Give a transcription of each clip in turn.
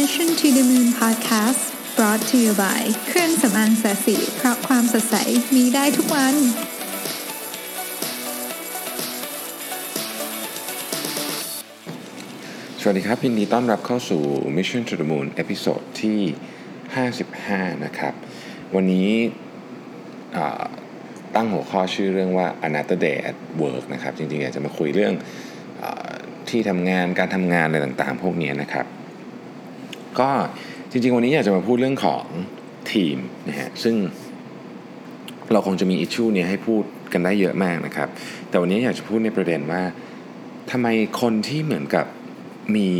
Mission to the Moon Podcast brought to you by เครื่องสำอางแสสีเพราะความสดใสมีได้ทุกวัน สวัสดีครับยินดีต้อนรับเข้าสู่ Mission to the Moon เอพิโซดที่ 55 นะครับ วันนี้ตั้งหัวข้อชื่อเรื่องว่า Another Day at Work นะครับ จริงๆ อยากจะมาคุยเรื่องอที่ทำงานการทำงานอะไรต่างๆ พวกนี้นะครับ ก็จริง ๆ วันนี้อยากจะมาพูดเรื่องของทีมนะฮะซึ่งเราคงจะมีอิชชูเนี่ยให้พูดกันได้เยอะมากนะครับ แต่วันนี้อยากจะพูดในประเด็นว่าทำไมคนที่เหมือนกับมี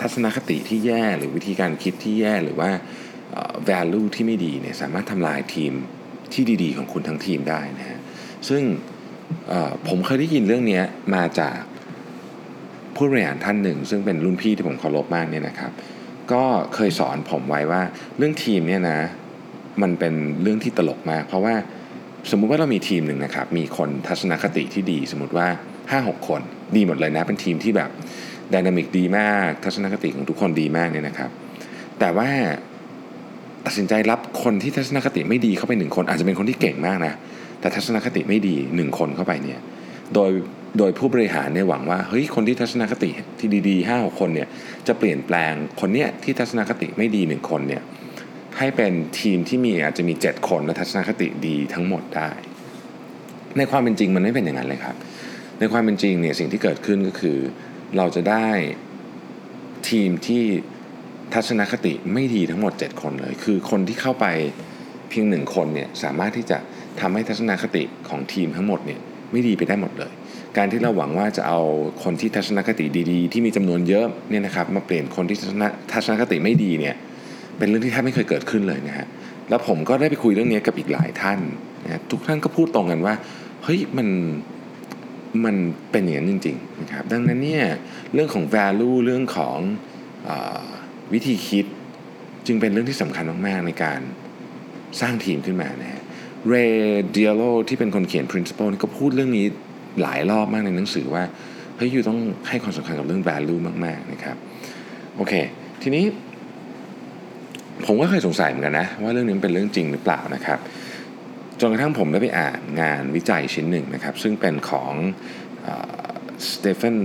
ทัศนคติที่แย่หรือวิธีการคิดที่แย่หรือว่า value ที่ไม่ดีเนี่ยสามารถทำลายทีมที่ดีๆ ของคุณทั้งทีมได้นะฮะซึ่งผมเคยได้ยินเรื่องนี้มาจาก ผู้บริหารท่านหนึ่ง ซึ่งเป็นรุ่นพี่ที่ผมเคารพมากเนี่ยนะครับก็เคยสอนผมไว้ว่าเรื่องทีมเนี่ยนะมันเป็นเรื่องที่ตลกมาก เพราะว่าสมมุติว่าเรามีทีมหนึ่งนะครับมีคนทัศนคติที่ดี สมมติว่า 5-6 คนดีหมดเลยนะ เป็นทีมที่แบบดินามิกดีมาก ทัศนคติของทุกคนดีมากเนี่ยนะครับ แต่ว่าตัดสินใจรับคนที่ทัศนคติไม่ดีเข้าไปหนึ่งคน อาจจะเป็นคนที่เก่งมากนะแต่ทัศนคติไม่ดีหนึ่งคนเข้าไปเนี่ยโดย โดยผู้บริหารเนี่ยหวังว่าเฮ้ยคนที่ทัศนคติที่ดีๆห้าหกคนเนี่ยจะเปลี่ยนแปลงคนเนี้ยที่ทัศนคติไม่ดีหนึ่งคนเนี่ยให้เป็นทีมที่มีอาจจะมี 7 คนและทัศนคติดีทั้งหมดได้ ในความเป็นจริงมันไม่เป็นอย่างนั้นเลยครับ ในความเป็นจริงเนี่ยสิ่งที่เกิดขึ้นก็คือ เราจะได้ทีมที่ทัศนคติไม่ดีทั้งหมด 7 คนเลย คือคนที่เข้าไปเพียงหนึ่งคนเนี่ยสามารถที่จะทำให้ทัศนคติของทีมทั้งหมดเนี่ยไม่ดีไปได้หมดเลย การที่เราหวังว่าจะเอาคนที่ทัศนคติดี ๆ ที่มีจำนวนเยอะเนี่ยนะครับมาเปลี่ยนคนที่ทัศนทัศนคติไม่ดีเนี่ยเป็นเรื่องที่แทบไม่เคยเกิดขึ้นเลยนะฮะแล้วผมก็ได้ไปคุยเรื่องนี้กับอีกหลายท่านนะทุกท่านก็พูดตรงกันว่าเฮ้ยมันมันเป็นอย่างนั้นจริงๆนะครับดังนั้นเนี่ยเรื่องของ value เรื่องของอวิธีคิดจึงเป็นเรื่องที่สำคัญมากๆในการสร้างทีมขึ้นมานะฮะเรเดียโลที่เป็นคนเขียน principle นี่ก็พูดเรื่องนี้ หลายรอบมากในหนังสือว่าเฮ้ยยูต้องให้ความสำคัญกับเรื่อง value มากๆนะครับโอเค ทีนี้ ผมก็เคยสงสัยเหมือนกันนะ ว่าเรื่องนี้เป็นเรื่องจริงหรือเปล่านะครับจนกระทั่งผมได้ไปอ่านงานวิจัยชิ้นหนึ่งนะครับ ซึ่งเป็นของ Stephen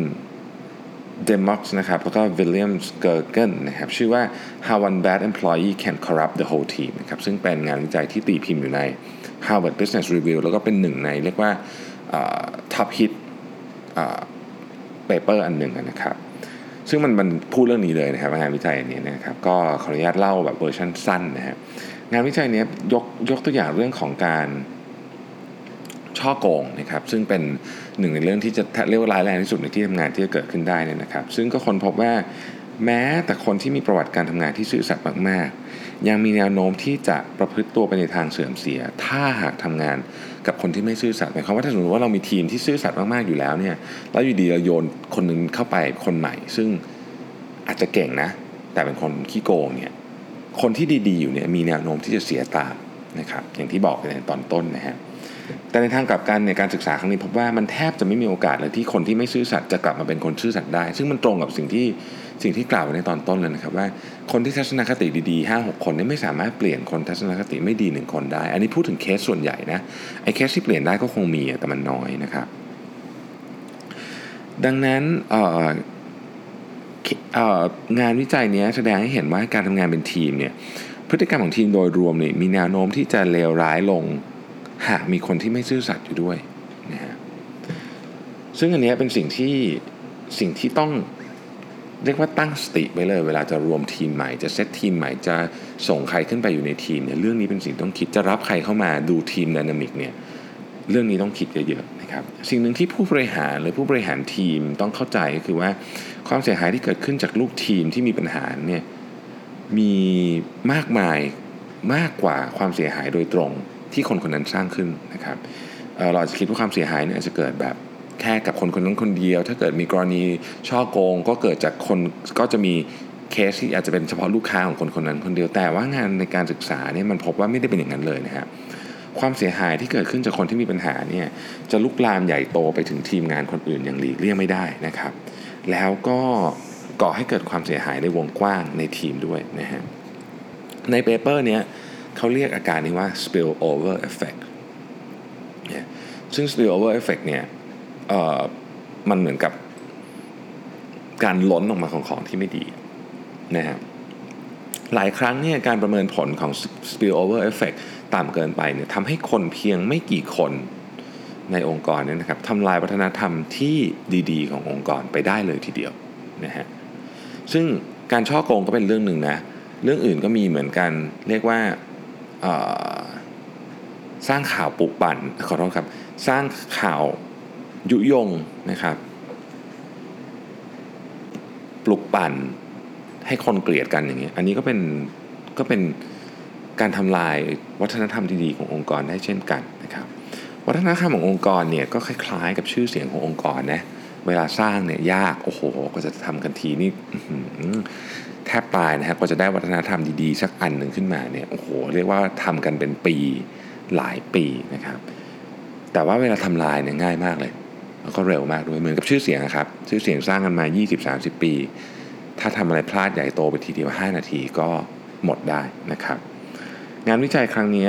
Dimmock นะครับแล้วก็ William Gerken นะครับชื่อว่า How One Bad Employee Can Corrupt the Whole Team นะครับซึ่งเป็นงานวิจัยที่ตีพิมพ์อยู่ใน Harvard Business Review แล้วก็เป็นหนึ่งในเรียกว่า top hit paper อันหนึ่งนะครับ ซึ่งมันมันพูดเรื่องนี้เลยนะครับงานวิจัยอันนี้นะครับก็ขออนุญาตเล่าแบบเวอร์ชันสั้นนะฮะงานวิจัยนี้ยกยกตัวอย่างเรื่องของการช่อโกงนะครับซึ่งเป็นหนึ่งในเรื่องที่จะเรียกว่าร้ายแรงที่สุดในที่ทำงานที่จะเกิดขึ้นได้นี่นะครับ ซึ่งก็คนพบว่าแม้แต่คนที่มีประวัติการทำงานที่ซื่อสัตย์มากๆ ยังมีแนวโน้มที่จะประพฤติตัวไปในทางเสื่อมเสีย ถ้าหากทำงาน กับคนที่ไม่ซื่อสัตย์หมายความว่าถ้าสมมติว่าเรามีทีมที่ซื่อสัตย์มากๆอยู่แล้วเนี่ยแล้วอยู่ดีเราโยนคนหนึงเข้าไปคนใหม่ ซึ่งอาจจะเก่งนะ แต่เป็นคนขี้โกงเนี่ยคนที่ดีๆอยู่เนี่ยมีแนวโน้มที่จะเสียตามนะครับอย่างที่บอกไปในตอนต้นนะฮะแต่ในทางกลับกันในยการศึกษาครั้งนี้พบว่ามันแทบจะไม่มีโอกาสเลยที่คนที่ไม่ซื่อสัตย์จะกลับมาเป็นคนซื่อสัตย์ได้ ซึ่งมันตรงกับสิ่งที่สิ่งที่กล่าวไว้ในตอนต้นเลยนะครับว่า คนที่ทัศนคติดีๆห้าหกคนนี่ไม่สามารถเปลี่ยนคนทัศนคติไม่ดีหนึ่งคนได้ อันนี้พูดถึงเคสส่วนใหญ่นะไอ้เคสที่เปลี่ยนได้ก็คงมีแต่มันน้อยนะครับ ดังนั้นงานวิจัยนี้แสดงให้เห็นว่าการทำงานเป็นทีมเนี่ยพฤติกรรมของทีมโดยรวมเนี่ยมีแนวโน้มที่จะเลวร้ายลง หากมีคนที่ไม่ซื่อสัตย์อยู่ด้วยนะฮะซึ่งอันนี้เป็นสิ่งที่สิ่งที่ต้อง เรียกว่าตั้งสติไว้เลยเวลาจะรวมทีมใหม่ จะเซตทีมใหม่จะส่งใครขึ้นไปอยู่ในทีมเนี่ยเรื่องนี้เป็นสิ่งต้องคิดจะรับใครเข้ามาดู team dynamic เนี่ยเรื่องนี้ต้องคิดเยอะๆนะครับสิ่งหนึ่งที่ผู้บริหารหรือผู้บริหารทีมต้องเข้าใจก็คือว่าความเสียหายที่เกิดขึ้นจากลูกทีมที่มีปัญหาเนี่ยมีมากมายมากกว่าความเสียหายโดยตรงที่คนคนนั้นสร้างขึ้นนะครับเราจะคิดว่าความเสียหายเนี่ยจะเกิดแบบ แค่กับคนคนนั้นคนเดียว ถ้าเกิดมีกรณีช่อโกงก็เกิดจากคนก็จะมีเคสที่อาจจะเป็นเฉพาะลูกค้าของคนคนนั้นคนเดียว แต่ว่างานในการศึกษาเนี่ยมันพบว่าไม่ได้เป็นอย่างนั้นเลยนะครับความเสียหายที่เกิดขึ้นจากคนที่มีปัญหาเนี่ยจะลุกลามใหญ่โตไปถึงทีมงานคนอื่นอย่างหลีกเลี่ยงไม่ได้นะครับ แล้วก็ก่อให้เกิดความเสียหายในวงกว้างในทีมด้วยนะฮะใน paper เนี้ยเขาเรียกอาการนี้ว่า spill over effect เนี่ยซึ่ง spill over effect เนี่ยเอ่อ มันเหมือนกับการล้นออกมาของของที่ไม่ดีนะฮะหลายครั้งเนี่ยการประเมินผลของ spill over effect ต่ำเกินไปเนี่ยทำให้คนเพียงไม่กี่คนในองค์กรเนี่ยนะครับทำลายวัฒนธรรมที่ดีๆ ขององค์กรไปได้เลยทีเดียวนะฮะซึ่งการช่อโกงก็เป็นเรื่องหนึ่งนะ เรื่องอื่นก็มีเหมือนกันเรียกว่าสร้างข่าวปลุกปั่นขอโทษครับ สร้างข่าว ยุยงนะครับ ปลุกปั่นให้คนเกลียดกันอย่างเงี้ อันนี้ก็เป็นก็เป็นการทำลายวัฒนธรรมดีๆขององค์กรได้เช่นกันนะครับวัฒนธรรมขององค์กรเนี่ยก็คล้ายๆ กับชื่อเสียงขององค์กรนะเวลาสร้างเนี่ยยากโอ้โหก็จะทำกันทีนี่แทบตายนะฮะกว่าจะได้วัฒนธรรมดีๆ สักอันหนึ่งขึ้นมาเนี่ยโอ้โหเรียกว่าทำกันเป็นปีหลายปีนะครับ แต่ว่าเวลาทำลายเนี่ยง่ายมากเลย แล้วก็เร็วมากด้วยเหมือนกับชื่อเสียงครับ ชื่อเสียงสร้างกันมา 20-30 ปี ถ้าทำอะไรพลาดใหญ่โตไปทีเดียว 5 นาทีก็หมดได้นะครับ งานวิจัยครั้งนี้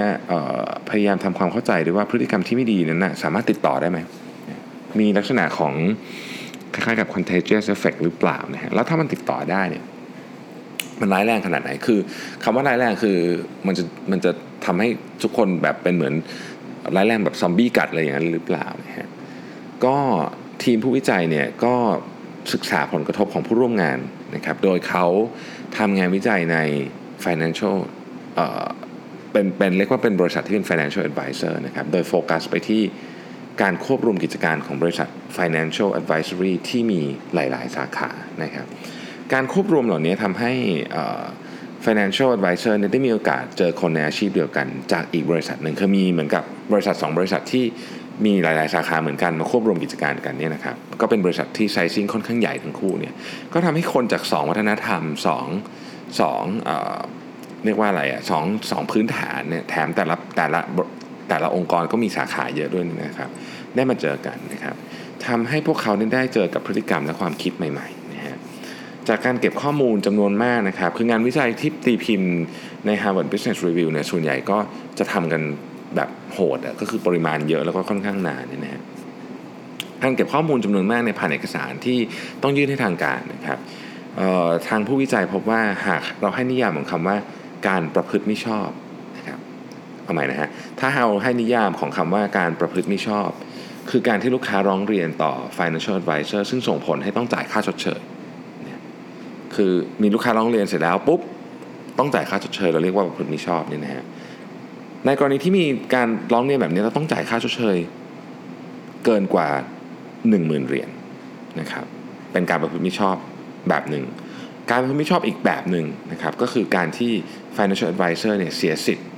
พยายามทำความเข้าใจด้วยว่าพฤติกรรมที่ไม่ดีนั้นนะสามารถติดต่อได้ไหม มีลักษณะของคล้ายๆกับ contagious effect หรือเปล่านะฮะ แล้วถ้ามันติดต่อได้เนี่ย มันร้ายแรงขนาดไหน คือคำว่าร้ายแรงคือมันจะมันจะทำให้ทุกคนแบบเป็นเหมือนร้ายแรงแบบซอมบี้กัดอะไรอย่างนั้นหรือเปล่านะฮะ ก็ทีมผู้วิจัยเนี่ยก็ศึกษาผลกระทบของผู้ร่วมงานนะครับ โดยเขาทำงานวิจัยใน financial เอ่อเป็นเป็นเรียกว่าเป็นบริษัทที่เป็น financial advisor นะครับ โดยโฟกัสไปที่การควบรวมกิจการของบริษัท financial advisory ที่มีหลาย ๆ สาขานะครับ การควบรวมเหล่านี้ทำให้ financial advisor ได้มีโอกาสเจอคนในอาชีพเดียวกันจากอีกบริษัทหนึ่งคือมีเหมือนกับบริษัท 2 บริษัทที่ มีหลาย ๆ สาขาเหมือนกันมาควบรวมกิจการกันเนี่ยนะครับก็เป็นบริษัทที่ไซซิ่งค่อนข้างใหญ่ทั้งคู่เนี่ยก็ทำให้คนจาก 2 วัฒนธรรม2 2เอ่อเรียกว่าอะไรอะสองสองพื้นฐานเนี่ยแถมแต่ละแต่ละแต่ละองค์กรก็มีสาขาเยอะด้วยนะครับ ได้มาเจอกันนะครับทำให้พวกเขาได้เจอกับพฤติกรรมและความคิดใหม่ๆนะฮะจากการเก็บข้อมูลจำนวนมากนะครับ คืองานวิจัยที่ตีพิมพ์ใน Harvard Business Review เนี่ยส่วนใหญ่ก็จะทำกัน แบบโหดอะก็คือปริมาณเยอะแล้วก็ค่อนข้างนานเนี่ยนะฮะการเก็บข้อมูลจำนวนมากในผ่านเอกสารที่ต้องยื่นให้ทางการนะครับทางผู้วิจัยพบว่าหากเราให้นิยามของคำว่าการประพฤติไม่ชอบนะครับเอาใหม่นะฮะถ้าเราให้นิยามของคำว่าการประพฤติไม่ชอบ คือการที่ลูกค้าร้องเรียนต่อ financial advisor ซึ่งส่งผลให้ต้องจ่ายค่าชดเชยคือมีลูกค้าร้องเรียนเสร็จแล้วปุ๊บต้องจ่ายค่าชดเชยเราเรียกว่าประพฤติไมิชอบนี่นะฮะ ในกรณีที่มีการร้องเรียนแบบนี้เราต้องจ่ายค่าชดเชย เกินกว่า 10,000เหรียญนะครับ เป็นการประพฤติมิชอบแบบหนึ่ง การประพฤติมิชอบอีกแบบหนึ่งนะครับ ก็คือการที่ financial advisor เนี่ยเสียสิทธิ์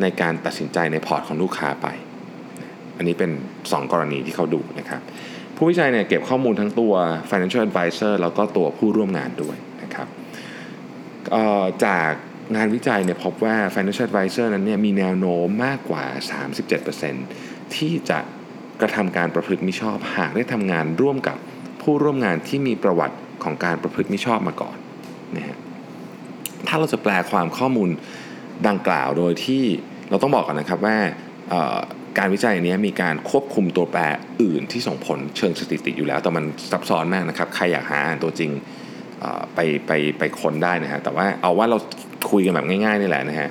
ในการตัดสินใจในพอร์ตของลูกค้าไป อันนี้เป็น 2 กรณีที่เขาดูนะครับ ผู้วิจัยเนี่ยเก็บข้อมูลทั้งตัว financial advisor แล้วก็ตัวผู้ร่วมงานด้วยนะครับจาก งานวิจัยเนี่ยพบว่า financial advisor นั้นเนี่ยมีแนวโน้มมากกว่า 37%ที่จะกระทำการประพฤติมิชอบ หากได้ทำงานร่วมกับผู้ร่วมงานที่มีประวัติของการประพฤติมิชอบมาก่อนนะฮะถ้าเราจะแปลความข้อมูลดังกล่าวโดยที่เราต้องบอกกันนะครับว่าการวิจัยนี้มีการควบคุมตัวแปรอื่นที่ส่งผลเชิงสถิติอยู่แล้ว แต่มันซับซ้อนมากนะครับ ใครอยากหาอ่านตัวจริง ไปไปไปค้นได้นะฮะแต่ว่าเอาว่าเราคุยกันแบบง่ายๆนี่แหละนะฮะ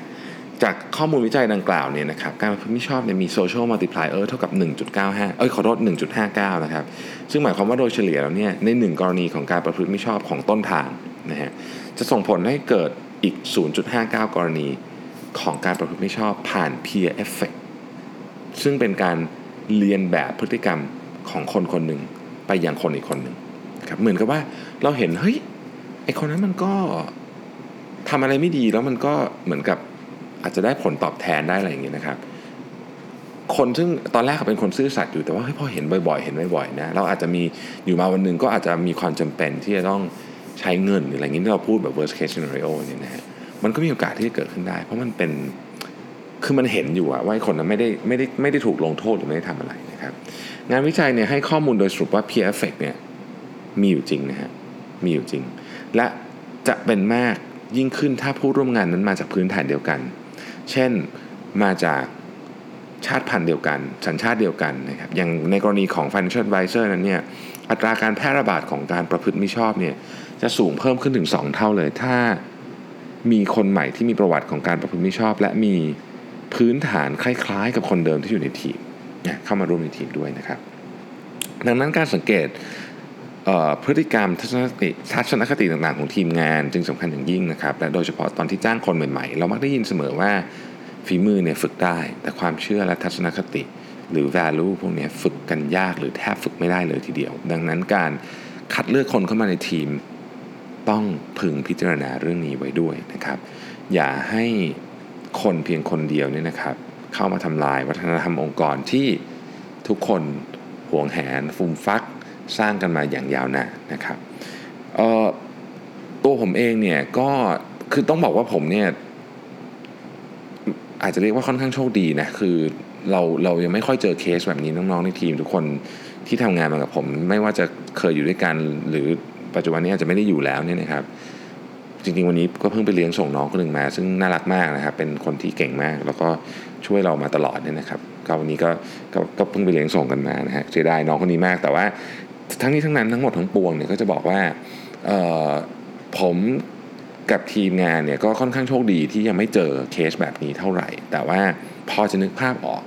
จากข้อมูลวิจัยดังกล่าวเนี่ยนะครับการพึ่งชอบเนี่ยมี social multiplier เท่ากับ 1.95 เอ้ยขอโทษ 1.59 นะครับ ซึ่งหมายความว่าโดยเฉลี่ยแล้วเนี่ยใน 1 กรณีของการประพฤติไม่ชอบของต้นทางนะฮะจะส่งผลให้เกิดอีก 0.59 กรณีของการประพฤติไม่ชอบผ่าน peer effect ซึ่งเป็นการเรียนแบบพฤติกรรมของคนคนหนึ่งไปยังคนอีกคนหนึ่งครับเหมือนกับว่าเราเห็นเฮ้ย ไอคนนั้นมันก็ทำอะไรไม่ดีแล้วมันก็เหมือนกับอาจจะได้ผลตอบแทนได้อะไรอย่างเงี้ยนะครับ คนซึ่งตอนแรกเขาเป็นคนซื่อสัตย์อยู่แต่ว่าเฮ้ยพอเห็นบ่อยๆ เห็นบ่อยๆนะเราอาจจะมีอยู่มาวันหนึ่งก็อาจจะมีความจำเป็นที่จะต้องใช้เงินหรืออะไรเงี้ยที่เราพูดแบบ worst case scenario เนี่ยนะฮะมันก็มีโอกาสที่จะเกิดขึ้นได้ เพราะมันเป็นคือมันเห็นอยู่ว่าคนนั้นไม่ได้ไม่ได้ไม่ได้ถูกลงโทษหรือไม่ได้ทำอะไรนะครับ งานวิจัยเนี่ยให้ข้อมูลโดยสรุปว่า peer effect เนี่ยมีอยู่จริงนะฮะมีอยู่จริง และจะเป็นมากยิ่งขึ้นถ้าผู้ร่วมงานนั้นมาจากพื้นฐานเดียวกัน เช่นมาจากชาติพันธุ์เดียวกัน สัญชาติเดียวกันนะครับอย่างในกรณีของ financial advisor นั้นเนี่ยอัตราการแพร่ระบาดของการประพฤติมิชอบเนี่ยจะสูงเพิ่มขึ้นถึง 2 เท่าเลย ถ้ามีคนใหม่ที่มีประวัติของการประพฤติมิชอบ และมีพื้นฐานคล้ายๆ กับคนเดิมที่อยู่ในทีมเข้ามาร่วมในทีมด้วยนะครับ ดังนั้นการสังเกต พฤติกรรมทัศนคติทัศนคติต่างๆ ของทีมงานจึงสำคัญอย่างยิ่งนะครับและโดยเฉพาะตอนที่จ้างคนใหม่ๆ เรามักได้ยินเสมอว่าฝีมือเนี่ยฝึกได้ แต่ความเชื่อและทัศนคติหรือ value พวกนี้ฝึกกันยากหรือแทบฝึกไม่ได้เลยทีเดียว ดังนั้นการคัดเลือกคนเข้ามาในทีม ต้องพึงพิจารณาเรื่องนี้ไว้ด้วยนะครับ อย่าให้คนเพียงคนเดียวเนี่ยนะครับ เข้ามาทำลายวัฒนธรรมองค์กรที่ทุกคนห่วงแหนฟุมฟัก สร้างกันมาอย่างยาวนานนะครับตัวผมเองเนี่ยก็คือต้องบอกว่าผมเนี่ยอาจจะเรียกว่าค่อนข้างโชคดีนะคือเราเรายังไม่ค่อยเจอเคสแบบนี้น้องๆในทีม ทุกคนที่ทำงานมากับผม ไม่ว่าจะเคยอยู่ด้วยกันหรือปัจจุบันนี้อาจจะไม่ได้อยู่แล้วเนี่ยนะครับ จริงๆวันนี้ก็เพิ่งไปเลี้ยงส่งน้องคนหนึ่งมา ซึ่งน่ารักมากนะครับเป็นคนที่เก่งมาก แล้วก็ช่วยเรามาตลอดเนี่ยนะครับก็วันนี้ก็ก็ก็เพิ่งไปเลี้ยงส่งกันมานะฮะเสียดายน้องคนนี้มาก แต่ว่า ทั้งนี้ทั้งนั้นทั้งหมดทั้งปวงเนี่ยก็จะบอกว่าผมกับทีมงานเนี่ยก็ค่อนข้างโชคดีที่ยังไม่เจอเคสแบบนี้เท่าไหร่ แต่ว่าพอจะนึกภาพออก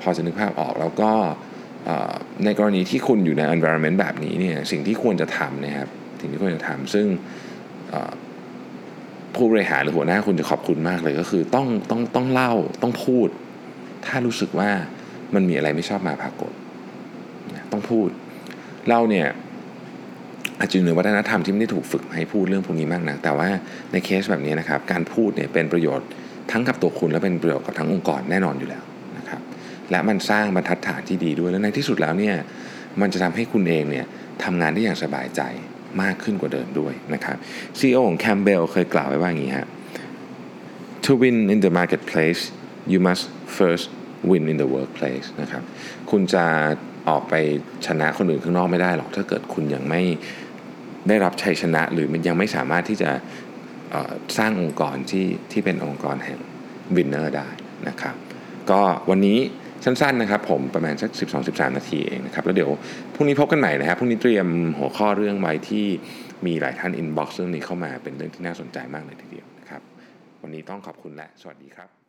พอจะนึกภาพออกแล้วก็ในกรณีที่คุณอยู่ใน environment แบบนี้เนี่ยสิ่งที่ควรจะทำนะครับสิ่งที่ควรจะทำซึ่งผู้บริหารหรือหัวหน้าคุณจะขอบคุณมากเลยก็คือต้องต้องต้องเล่าต้องพูด ถ้ารู้สึกว่ามันมีอะไรไม่ชอบมาพากฏต้องพูด เราเนี่ยอาจจะอยู่ในวัฒนธรรมที่ไม่ได้ถูกฝึกให้พูดเรื่องพวกนี้มากนะแต่ว่าในเคสแบบนี้นะครับการพูดเนี่ยเป็นประโยชน์ทั้งกับตัวคุณและเป็นประโยชน์กับทั้งองค์กรแน่นอนอยู่แล้วนะครับและมันสร้างบรรทัดฐานที่ดีด้วยและในที่สุดแล้วเนี่ยมันจะทำให้คุณเองเนี่ยทำงานได้อย่างสบายใจมากขึ้นกว่าเดิมด้วยนะครับ CEO ของ Campbell เคยกล่าวไว้ว่าอย่างนี้ฮะ To win in the marketplace you must first win in the workplace นะครับ คุณจะ ออกไปชนะคนอื่นข้างนอกไม่ได้หรอกถ้าเกิดคุณยังไม่ได้รับชัยชนะ หรือมันยังไม่สามารถที่จะสร้างองค์กรที่ที่เป็นองค์กรแห่งวินเนอร์ได้นะครับ ก็วันนี้สั้นๆนะครับผมประมาณสัก 12-13 นาทีเองนะครับ แล้วเดี๋ยวพรุ่งนี้พบกันใหม่นะครับพรุ่งนี้เตรียมหัวข้อเรื่องไว้ที่มีหลายท่านอินบ็อกซ์เรื่องนี้เข้ามาเป็นเรื่องที่น่าสนใจมากเลยทีเดียวนะครับ วันนี้ต้องขอบคุณและ สวัสดีครับ